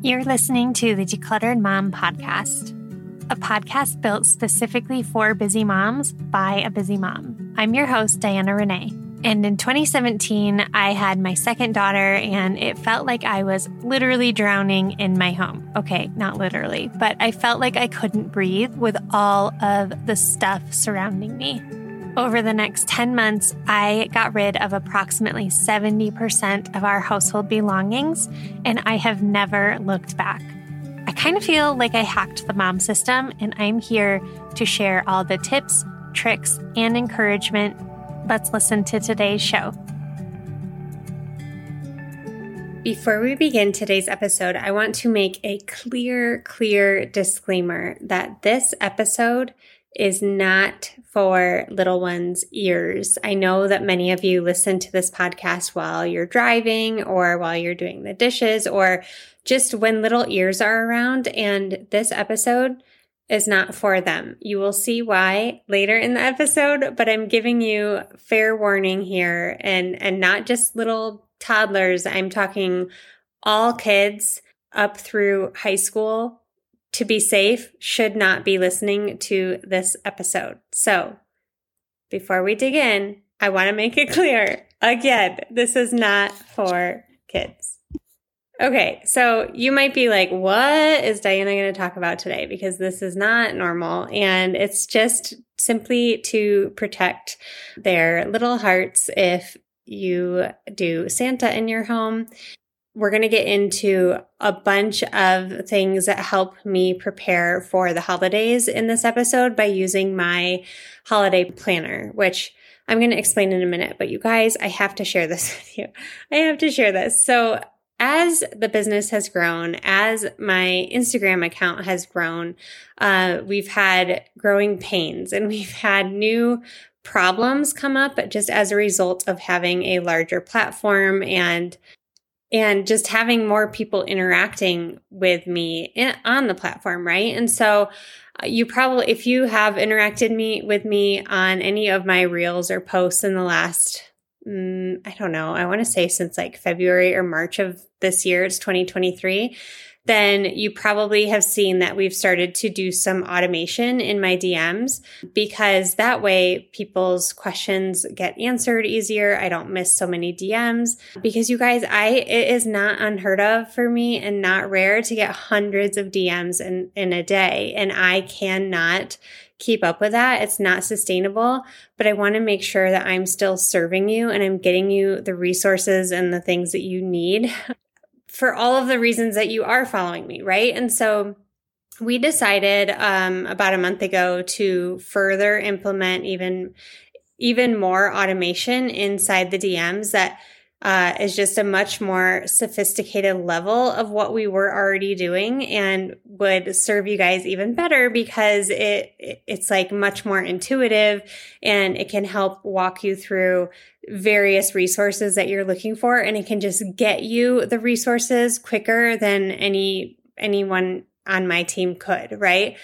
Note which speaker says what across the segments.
Speaker 1: You're listening to the Decluttered Mom Podcast, a podcast built specifically for busy moms by a busy mom. I'm your host, Diana Rene. And in 2017, I had my second daughter, and it felt like I was literally drowning in my home. Okay, not literally, but I felt like I couldn't breathe with all of the stuff surrounding me. Over the next 10 months, I got rid of approximately 70% of our household belongings, and I have never looked back. I kind of feel like I hacked the mom system, and I'm here to share all the tips, tricks, and encouragement. Let's listen to today's show. Before we begin today's episode, I want to make a clear, clear disclaimer that this episode is not for little ones' ears. I know that many of you listen to this podcast while you're driving or while you're doing the dishes or just when little ears are around. And this episode is not for them. You will see why later in the episode, but I'm giving you fair warning here and, and not just little toddlers. I'm talking all kids up through high school to be safe should not be listening to this episode. So, before we dig in, I want to make it clear again, this is not for kids. Okay, so you might be like, what is Diana going to talk about today? Because this is not normal. And it's just simply to protect their little hearts if you do Santa in your home we're going to get into a bunch of things that help me prepare for the holidays in this episode by using my holiday planner, which I'm going to explain in a minute. But you guys, I have to share this with you. I have to share this. So, as the business has grown, as my Instagram account has grown, uh, we've had growing pains and we've had new problems come up just as a result of having a larger platform and and just having more people interacting with me in, on the platform, right? And so uh, you probably, if you have interacted me with me on any of my reels or posts in the last, mm, I don't know, I want to say since like February or March of this year, it's 2023 then you probably have seen that we've started to do some automation in my DMs because that way people's questions get answered easier. I don't miss so many DMs because you guys, I, it is not unheard of for me and not rare to get hundreds of DMs in, in a day. And I cannot keep up with that. It's not sustainable, but I want to make sure that I'm still serving you and I'm getting you the resources and the things that you need for all of the reasons that you are following me, right? And so we decided um, about a month ago to further implement even even more automation inside the DMs that uh, is just a much more sophisticated level of what we were already doing and would serve you guys even better because it it's like much more intuitive and it can help walk you through various resources that you're looking for and it can just get you the resources quicker than any anyone on my team could right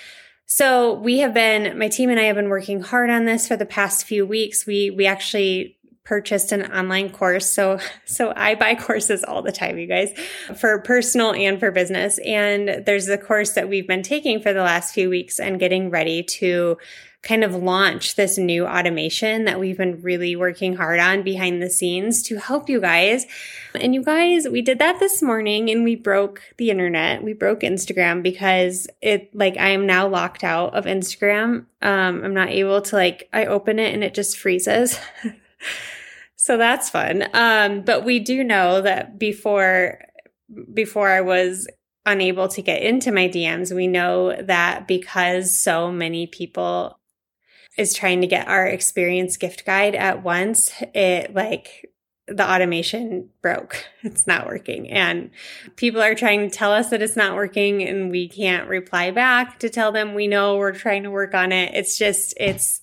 Speaker 1: so we have been my team and I have been working hard on this for the past few weeks we we actually purchased an online course. So, so I buy courses all the time, you guys, for personal and for business. And there's a course that we've been taking for the last few weeks and getting ready to kind of launch this new automation that we've been really working hard on behind the scenes to help you guys. And you guys, we did that this morning and we broke the internet. We broke Instagram because it like I am now locked out of Instagram. Um, I'm not able to like I open it and it just freezes. so that's fun. Um, but we do know that before before I was unable to get into my DMs, we know that because so many people is trying to get our experience gift guide at once, it like the automation broke. It's not working. And people are trying to tell us that it's not working and we can't reply back to tell them we know we're trying to work on it. It's just, it's,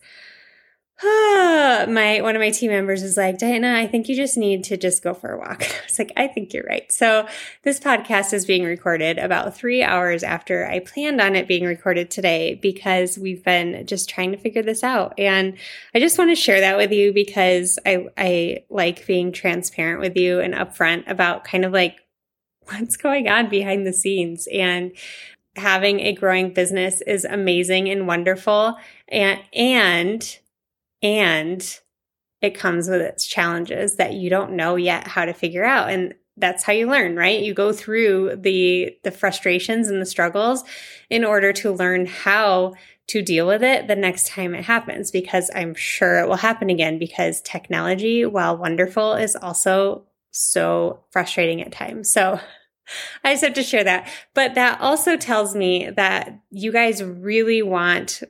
Speaker 1: my one of my team members is like, Diana, I think you just need to just go for a walk. I was like, I think you're right. So this podcast is being recorded about three hours after I planned on it being recorded today because we've been just trying to figure this out. And I just want to share that with you because I I like being transparent with you and upfront about kind of like what's going on behind the scenes. And having a growing business is amazing and wonderful. And, and, and it comes with its challenges that you don't know yet how to figure out. And that's how you learn, right? You go through the the frustrations and the struggles in order to learn how to deal with it the next time it happens because I'm sure it will happen again because technology, while wonderful, is also so frustrating at times. So I just have to share that. But that also tells me that you guys really want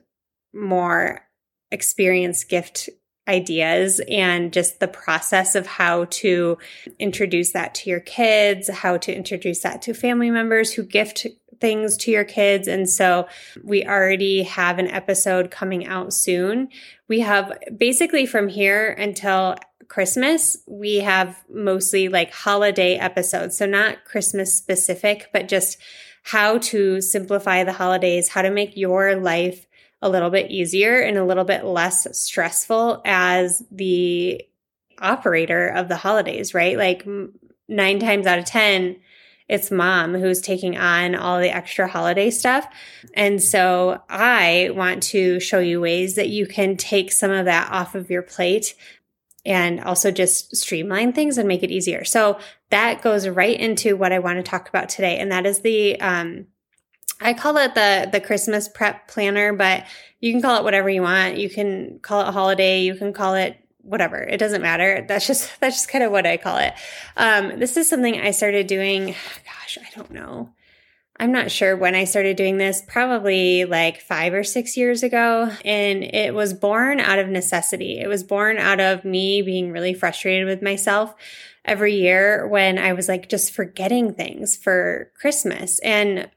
Speaker 1: more experience gift ideas and just the process of how to introduce that to your kids, how to introduce that to family members who gift things to your kids. And so we already have an episode coming out soon. We have basically from here until Christmas, we have mostly like holiday episodes. So not Christmas specific, but just how to simplify the holidays, how to make your life a little bit easier and a little bit less stressful as the operator of the holidays, right? Like nine times out of 10, it's mom who's taking on all the extra holiday stuff. And so I want to show you ways that you can take some of that off of your plate and also just streamline things and make it easier. So that goes right into what I want to talk about today. And that is the, um, I call it the the Christmas prep planner, but you can call it whatever you want. You can call it holiday. You can call it whatever. It doesn't matter. That's just that's just kind of what I call it. Um, this is something I started doing. Gosh, I don't know. I'm not sure when I started doing this, probably like five or six years ago. And it was born out of necessity. It was born out of me being really frustrated with myself every year when I was like just forgetting things for Christmas. And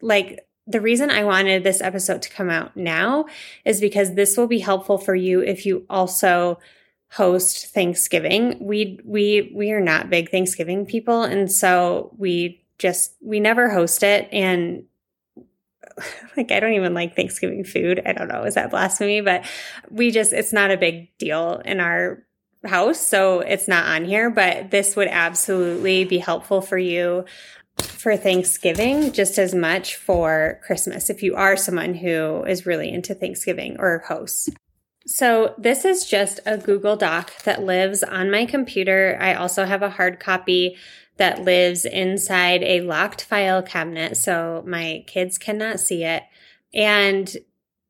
Speaker 1: like the reason I wanted this episode to come out now is because this will be helpful for you if you also host Thanksgiving. We we we are not big Thanksgiving people and so we just we never host it and like I don't even like Thanksgiving food. I don't know, is that blasphemy? But we just it's not a big deal in our house, so it's not on here, but this would absolutely be helpful for you for Thanksgiving just as much for Christmas if you are someone who is really into Thanksgiving or hosts. So, this is just a Google Doc that lives on my computer. I also have a hard copy that lives inside a locked file cabinet, so my kids cannot see it. And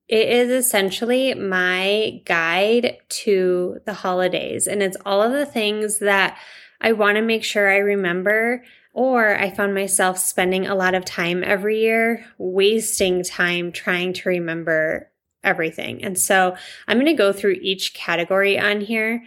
Speaker 1: it is essentially my guide to the holidays. And it's all of the things that I want to make sure I remember or I found myself spending a lot of time every year wasting time trying to remember everything. And so I'm going to go through each category on here.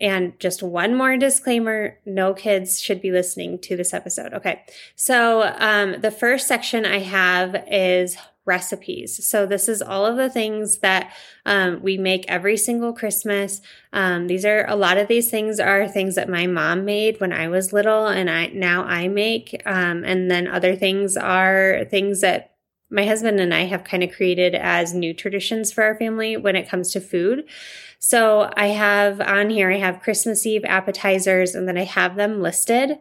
Speaker 1: And just one more disclaimer no kids should be listening to this episode. Okay. So um, the first section I have is recipes. So this is all of the things that um, we make every single Christmas. Um, these are a lot of these things are things that my mom made when I was little, and I now I make. Um, and then other things are things that my husband and I have kind of created as new traditions for our family when it comes to food. So I have on here, I have Christmas Eve appetizers, and then I have them listed.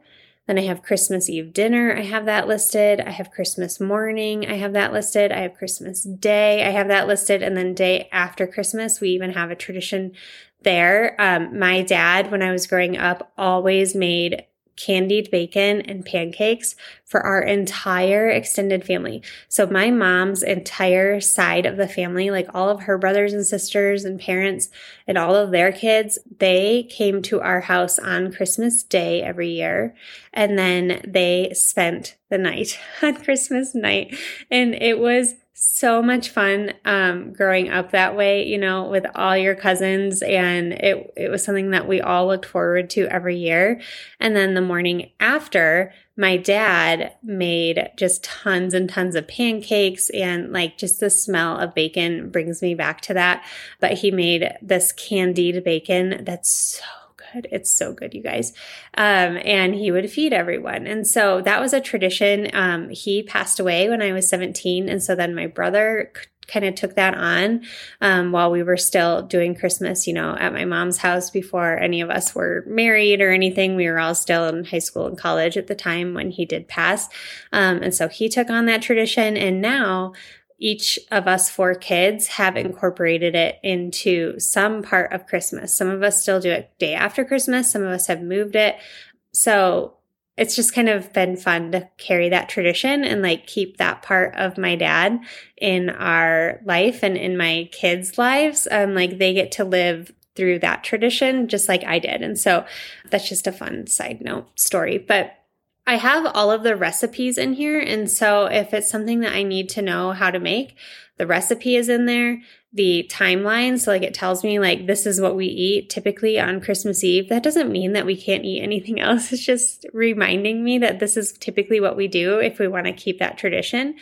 Speaker 1: Then I have Christmas Eve dinner. I have that listed. I have Christmas morning. I have that listed. I have Christmas day. I have that listed. And then day after Christmas, we even have a tradition there. Um, my dad, when I was growing up, always made candied bacon and pancakes for our entire extended family. So my mom's entire side of the family, like all of her brothers and sisters and parents and all of their kids, they came to our house on Christmas Day every year. And then they spent the night on Christmas night. And it was so much fun um, growing up that way, you know, with all your cousins. And it, it was something that we all looked forward to every year. And then the morning after, my dad made just tons and tons of pancakes and like just the smell of bacon brings me back to that. But he made this candied bacon that's so good. It's so good, you guys. Um, and he would feed everyone. And so that was a tradition. Um, he passed away when I was 17. And so then my brother kind of took that on um, while we were still doing Christmas, you know, at my mom's house before any of us were married or anything. We were all still in high school and college at the time when he did pass. Um, and so he took on that tradition. And now each of us four kids have incorporated it into some part of Christmas. Some of us still do it day after Christmas, some of us have moved it. So it's just kind of been fun to carry that tradition and like keep that part of my dad in our life and in my kids' lives. Um, like they get to live through that tradition just like I did. And so that's just a fun side note story. But I have all of the recipes in here. And so if it's something that I need to know how to make, the recipe is in there the timeline. So, like, it tells me, like, this is what we eat typically on Christmas Eve. That doesn't mean that we can't eat anything else. It's just reminding me that this is typically what we do if we want to keep that tradition.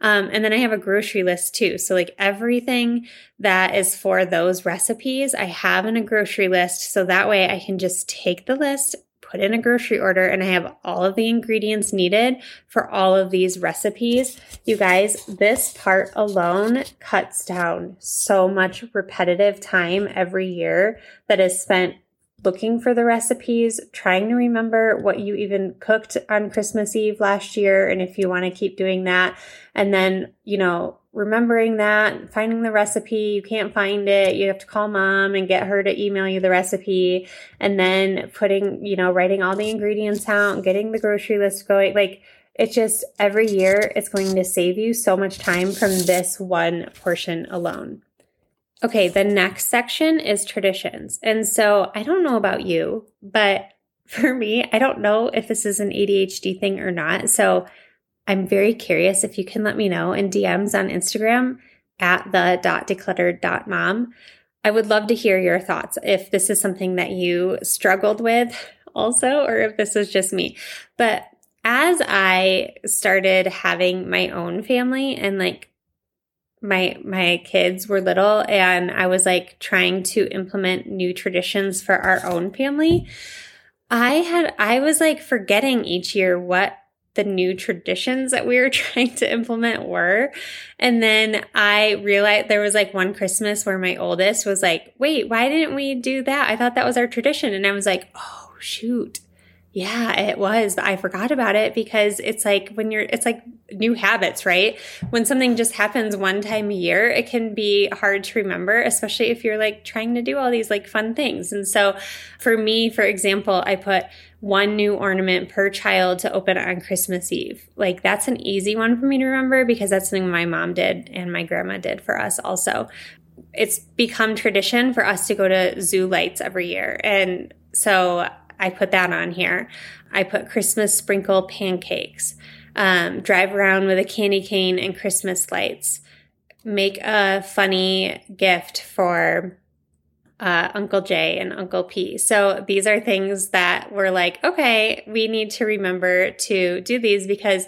Speaker 1: Um, and then I have a grocery list too. So, like, everything that is for those recipes, I have in a grocery list. So that way I can just take the list, put in a grocery order and I have all of the ingredients needed for all of these recipes. You guys, this part alone cuts down so much repetitive time every year that is spent looking for the recipes, trying to remember what you even cooked on Christmas Eve last year, and if you want to keep doing that. And then, you know, remembering that, finding the recipe, you can't find it, you have to call mom and get her to email you the recipe, and then putting, you know, writing all the ingredients out, getting the grocery list going. Like, it's just every year it's going to save you so much time from this one portion alone. Okay, the next section is traditions. And so I don't know about you, but for me, I don't know if this is an ADHD thing or not. So I'm very curious if you can let me know in DMs on Instagram at the dot decluttered dot mom. I would love to hear your thoughts if this is something that you struggled with also, or if this is just me. But as I started having my own family and like my my kids were little and I was like trying to implement new traditions for our own family, I had I was like forgetting each year what the new traditions that we were trying to implement were. And then I realized there was like one Christmas where my oldest was like, wait, why didn't we do that? I thought that was our tradition. And I was like, oh, shoot. Yeah, it was. I forgot about it because it's like when you're, it's like new habits, right? When something just happens one time a year, it can be hard to remember, especially if you're like trying to do all these like fun things. And so for me, for example, I put one new ornament per child to open on Christmas Eve. Like that's an easy one for me to remember because that's something my mom did and my grandma did for us also. It's become tradition for us to go to zoo lights every year. And so I put that on here. I put Christmas sprinkle pancakes, um, drive around with a candy cane and Christmas lights, make a funny gift for uh, Uncle Jay and Uncle P. So these are things that we're like, okay, we need to remember to do these because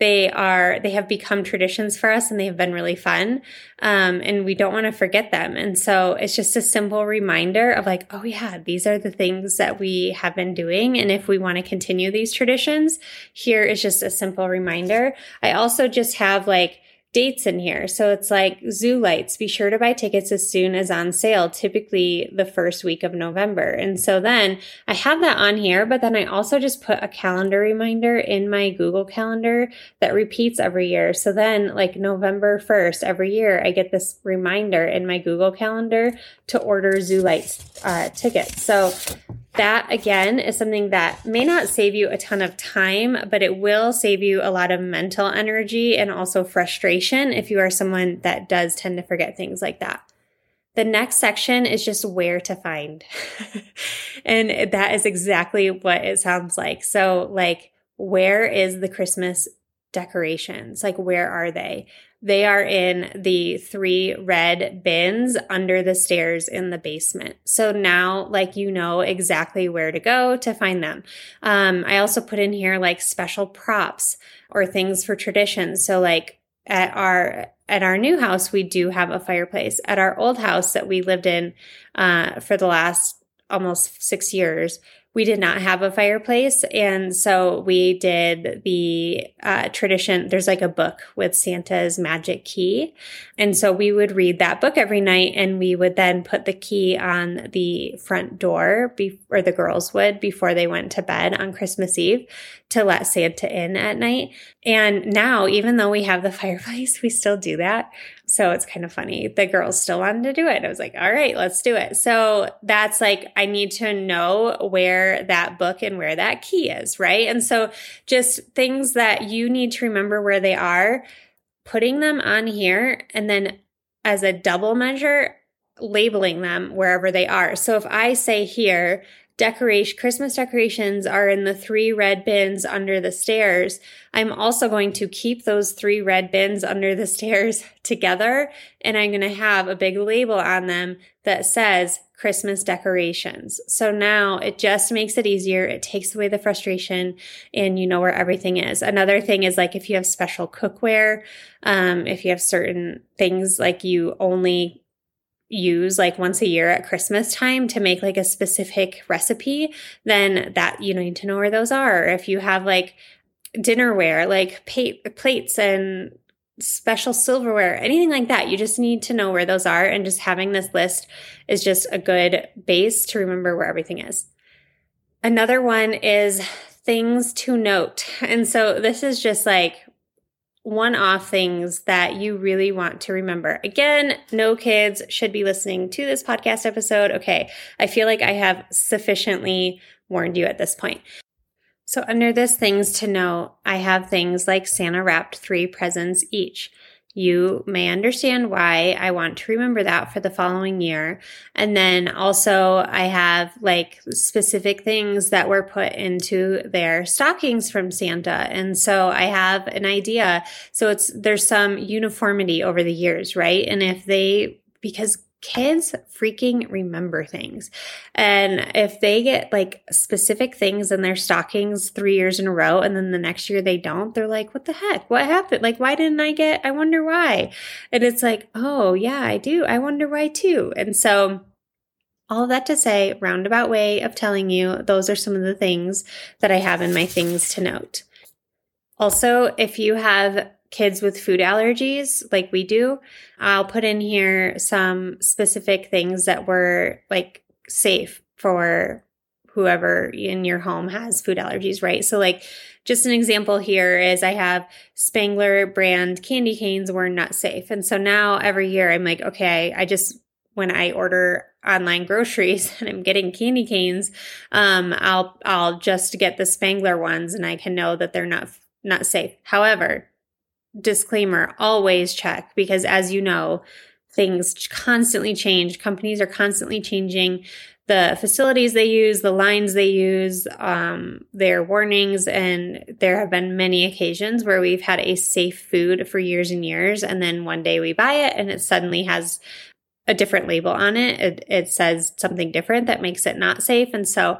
Speaker 1: they are they have become traditions for us and they have been really fun. Um, and we don't want to forget them. And so it's just a simple reminder of like oh yeah these are the things that we have been doing. And if we want to continue these traditions here is just a simple reminder. I also just have like dates in here. So it's like zoo lights. Be sure to buy tickets as soon as on sale, typically the first week of November. And so then I have that on here, but then I also just put a calendar reminder in my Google Calendar that repeats every year. So then, like November 1st, every year, I get this reminder in my Google Calendar to order zoo lights uh, tickets. So that again is something that may not save you a ton of time, but it will save you a lot of mental energy and also frustration if you are someone that does tend to forget things like that. The next section is just where to find. and that is exactly what it sounds like. So, like, where is the Christmas decorations? Like, where are they? They are in the three red bins under the stairs in the basement. So now, like, you know exactly where to go to find them. Um, I also put in here like special props or things for traditions. So, like, at our at our new house, we do have a fireplace. At our old house that we lived in uh, for the last almost six years, we did not have a fireplace. And so we did the uh, tradition. There's like a book with Santa's magic key. And so we would read that book every night and we would then put the key on the front door, be- or the girls would before they went to bed on Christmas Eve to let Santa in at night. And now, even though we have the fireplace, we still do that. So it's kind of funny. The girls still wanted to do it. I was like, all right, let's do it. So that's like, I need to know where that book and where that key is, right? And so just things that you need to remember where they are, putting them on here, and then as a double measure, labeling them wherever they are. So if I say here, decoration Christmas decorations are in the three red bins under the stairs, I'm also going to keep those three red bins under the stairs together and I'm going to have a big label on them that says Christmas decorations. So now it just makes it easier. It takes away the frustration and you know where everything is. Another thing is like if you have special cookware, um, if you have certain things like you only use like once a year at Christmas time to make like a specific recipe, then that you need to know where those are. If you have like dinnerware, like pa- plates and special silverware, anything like that, you just need to know where those are. And just having this list is just a good base to remember where everything is. Another one is things to note. And so this is just like one off things that you really want to remember. Again, no kids should be listening to this podcast episode. Okay. I feel like I have sufficiently warned you at this point. So, under this things to know, I have things like Santa wrapped three presents each. You may understand why I want to remember that for the following year. And then also, I have like specific things that were put into their stockings from Santa. And so I have an idea. So it's, there's some uniformity over the years, right? And if they, because kids freaking remember things. And if they get like specific things in their stockings three years in a row and then the next year they don't, they're like, what the heck? What happened? Like, why didn't I get, I wonder why. And it's like, oh, yeah, I do. I wonder why too. And so, all that to say, roundabout way of telling you, those are some of the things that I have in my things to note. Also, if you have kids with food allergies like we do, I'll put in here some specific things that were like safe for whoever in your home has food allergies, right? So like just an example here is I have Spangler brand candy canes were not safe. And so now every year I'm like, okay, I just when I order online groceries and I'm getting candy canes, um, I'll I'll just get the Spangler ones and I can know that they're not not safe. However, disclaimer always check because as you know things constantly change companies are constantly changing the facilities they use the lines they use um, their warnings and there have been many occasions where we've had a safe food for years and years and then one day we buy it and it suddenly has a different label on it. it it says something different that makes it not safe and so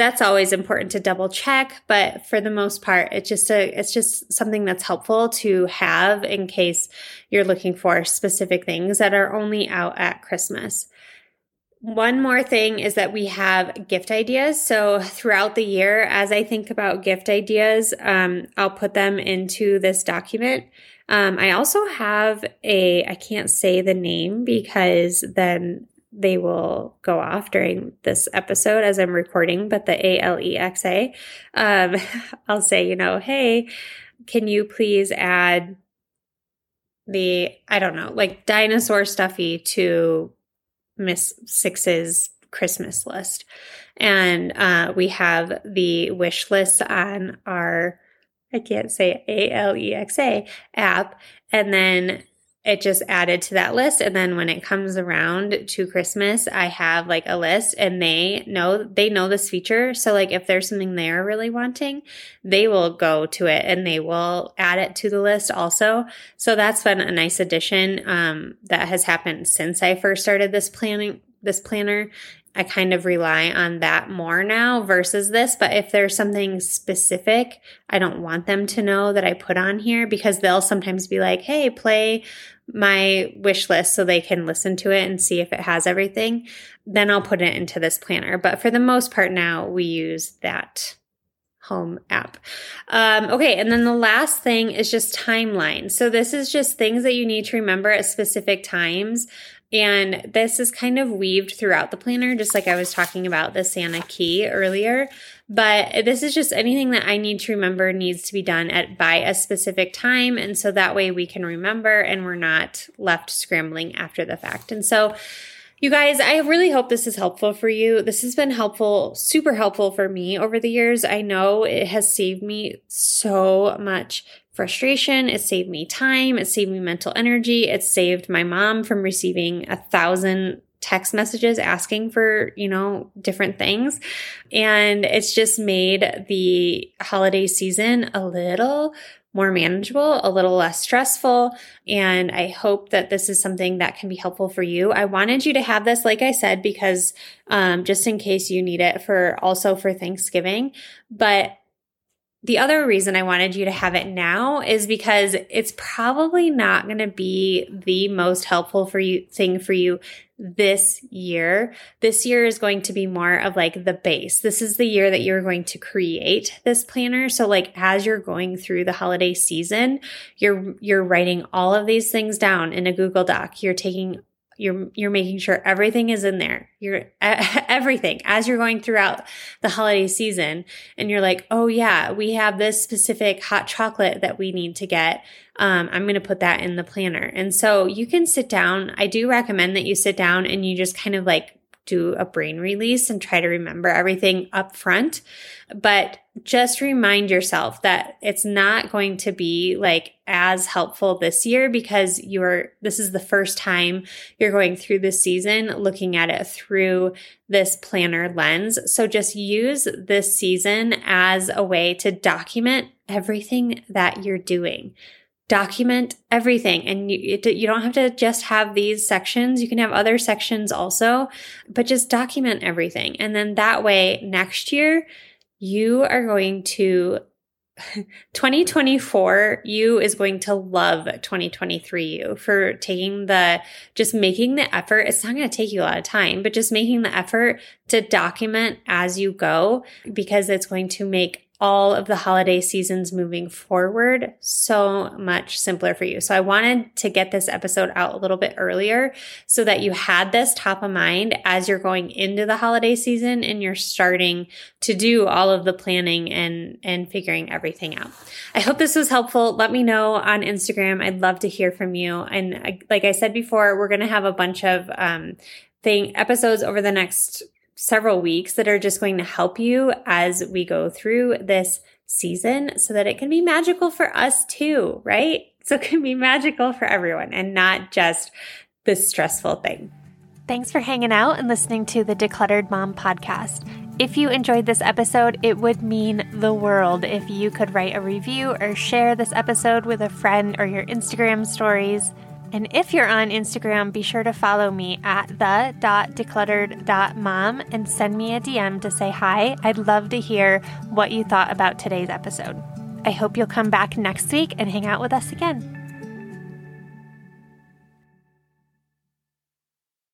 Speaker 1: that's always important to double check but for the most part it's just a it's just something that's helpful to have in case you're looking for specific things that are only out at christmas one more thing is that we have gift ideas. So throughout the year, as I think about gift ideas, um, I'll put them into this document. Um, I also have a, I can't say the name because then they will go off during this episode as I'm recording, but the A L E X A, um, I'll say, you know, hey, can you please add the, I don't know, like dinosaur stuffy to Miss Six's Christmas list. And uh, we have the wish list on our, I can't say A L E X A app. And then it just added to that list. And then when it comes around to christmas i have like a list and they know they know this feature. So like if there's something they're really wanting they will go to it and they will add it to the list also. So that's been a nice addition um, that has happened since i first started this planning this planner I kind of rely on that more now versus this. But if there's something specific, I don't want them to know that I put on here because they'll sometimes be like, hey, play my wish list so they can listen to it and see if it has everything. Then I'll put it into this planner. But for the most part now, we use that home app. Um, okay, and then the last thing is just timeline. So this is just things that you need to remember at specific times. And this is kind of weaved throughout the planner, just like I was talking about the Santa key earlier. But this is just anything that I need to remember needs to be done at by a specific time. And so that way we can remember and we're not left scrambling after the fact. And so you guys, I really hope this is helpful for you. This has been helpful, super helpful for me over the years. I know it has saved me so much frustration. It saved me time. It saved me mental energy. It saved my mom from receiving a thousand text messages asking for, you know, different things. And it's just made the holiday season a little more manageable, a little less stressful. And I hope that this is something that can be helpful for you. I wanted you to have this, like I said, because um, just in case you need it for also for Thanksgiving. But the other reason I wanted you to have it now is because it's probably not going to be the most helpful for you thing for you this year. This year is going to be more of like the base. This is the year that you're going to create this planner. So like as you're going through the holiday season, you're you're writing all of these things down in a Google Doc. You're taking you're you're making sure everything is in there. You're everything as you're going throughout the holiday season and you're like, "Oh yeah, we have this specific hot chocolate that we need to get. Um, I'm going to put that in the planner." And so you can sit down. I do recommend that you sit down and you just kind of like do a brain release and try to remember everything up front. But just remind yourself that it's not going to be like as helpful this year because you're, this is the first time you're going through this season looking at it through this planner lens. So just use this season as a way to document everything that you're doing. Document everything. And you, you don't have to just have these sections. You can have other sections also but just document everything. And then that way next year you are going to 2024 you is going to love 2023 you for taking the just making the effort. It's not going to take you a lot of time but just making the effort to document as you go because it's going to make all of the holiday seasons moving forward so much simpler for you. So I wanted to get this episode out a little bit earlier so that you had this top of mind as you're going into the holiday season and you're starting to do all of the planning and and figuring everything out. I hope this was helpful. Let me know on Instagram. I'd love to hear from you. And I, like I said before, we're going to have a bunch of um thing episodes over the next several weeks that are just going to help you as we go through this season so that it can be magical for us too, right? So it can be magical for everyone and not just the stressful thing.
Speaker 2: Thanks for hanging out and listening to the Decluttered Mom podcast. If you enjoyed this episode, it would mean the world if you could write a review or share this episode with a friend or your Instagram stories. And if you're on Instagram, be sure to follow me at the.decluttered.mom and send me a DM to say hi. I'd love to hear what you thought about today's episode. I hope you'll come back next week and hang out with us again.